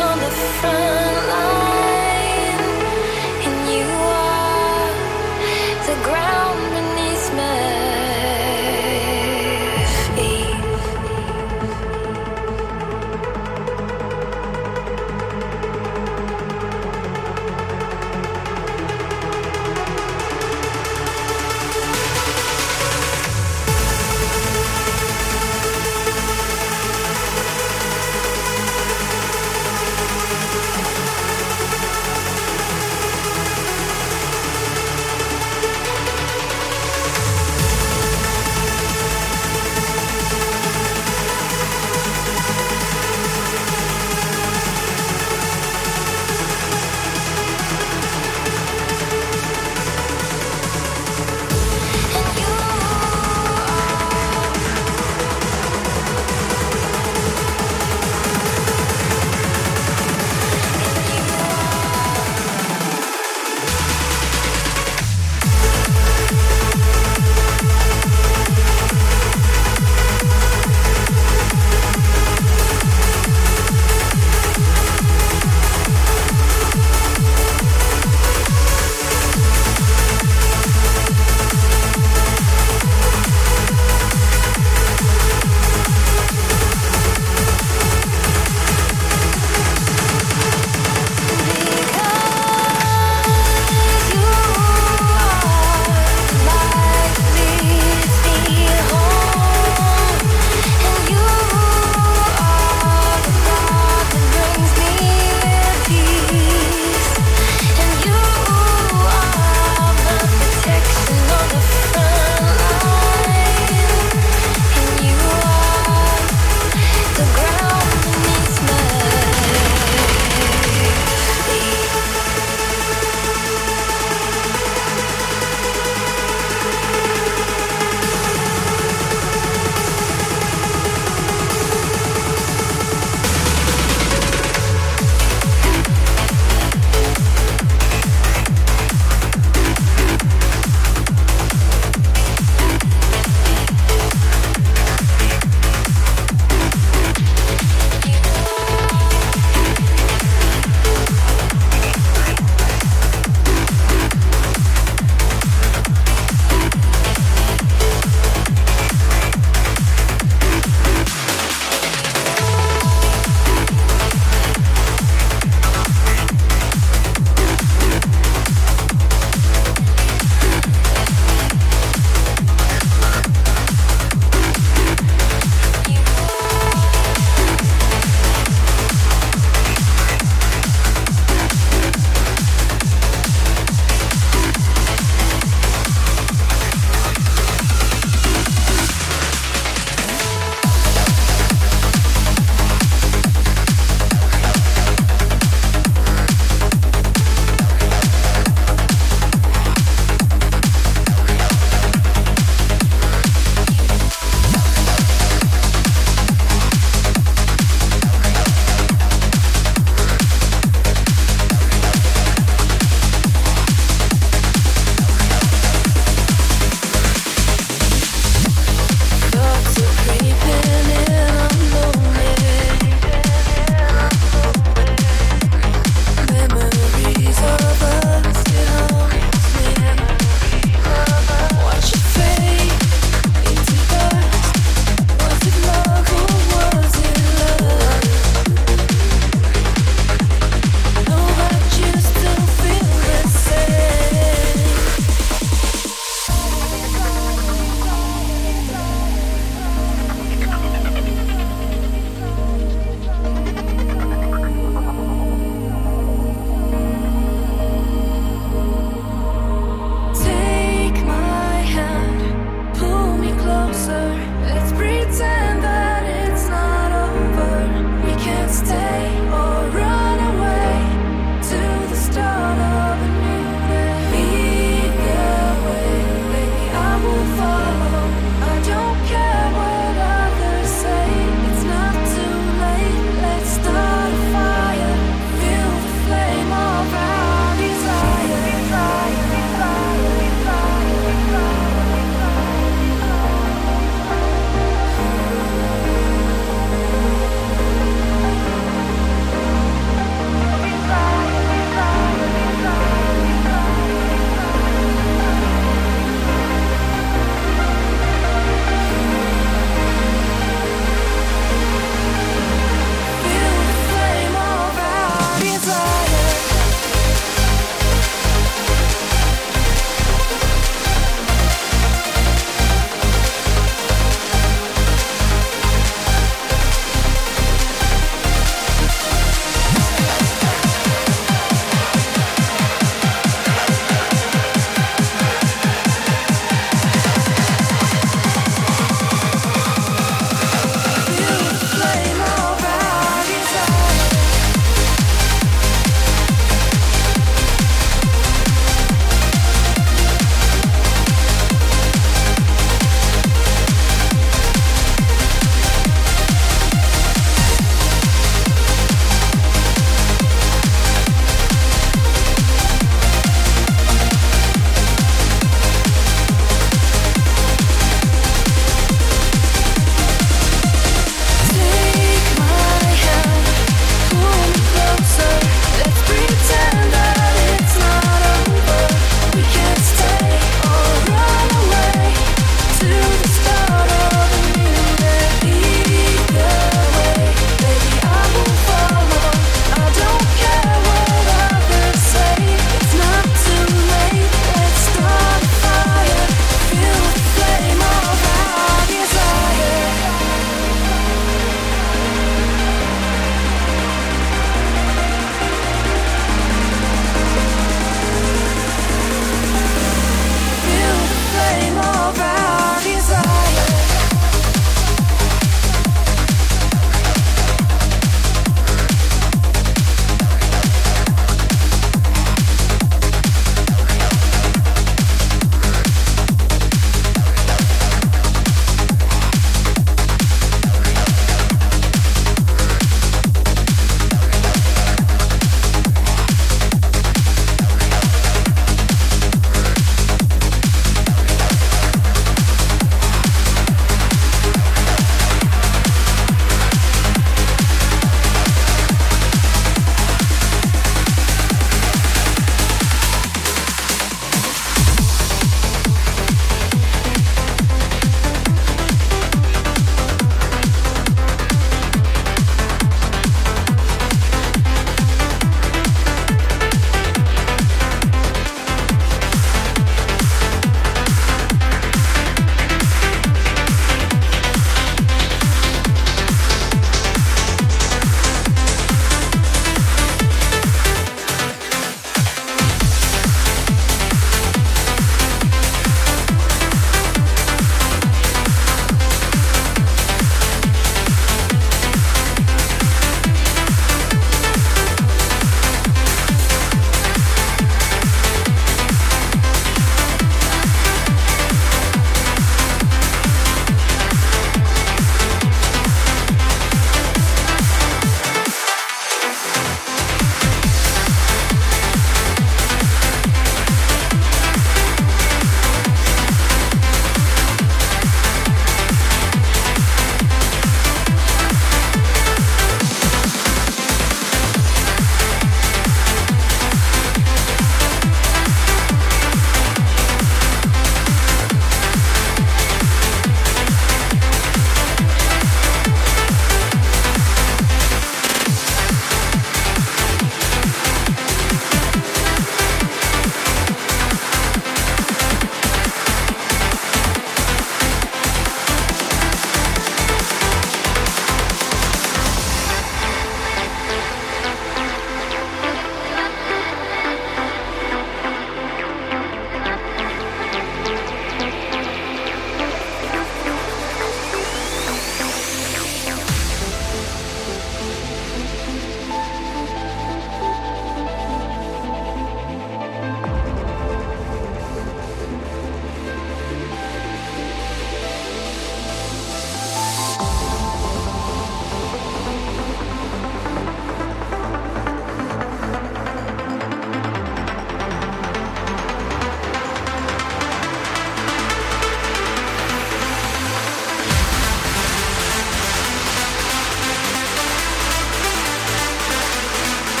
on the front.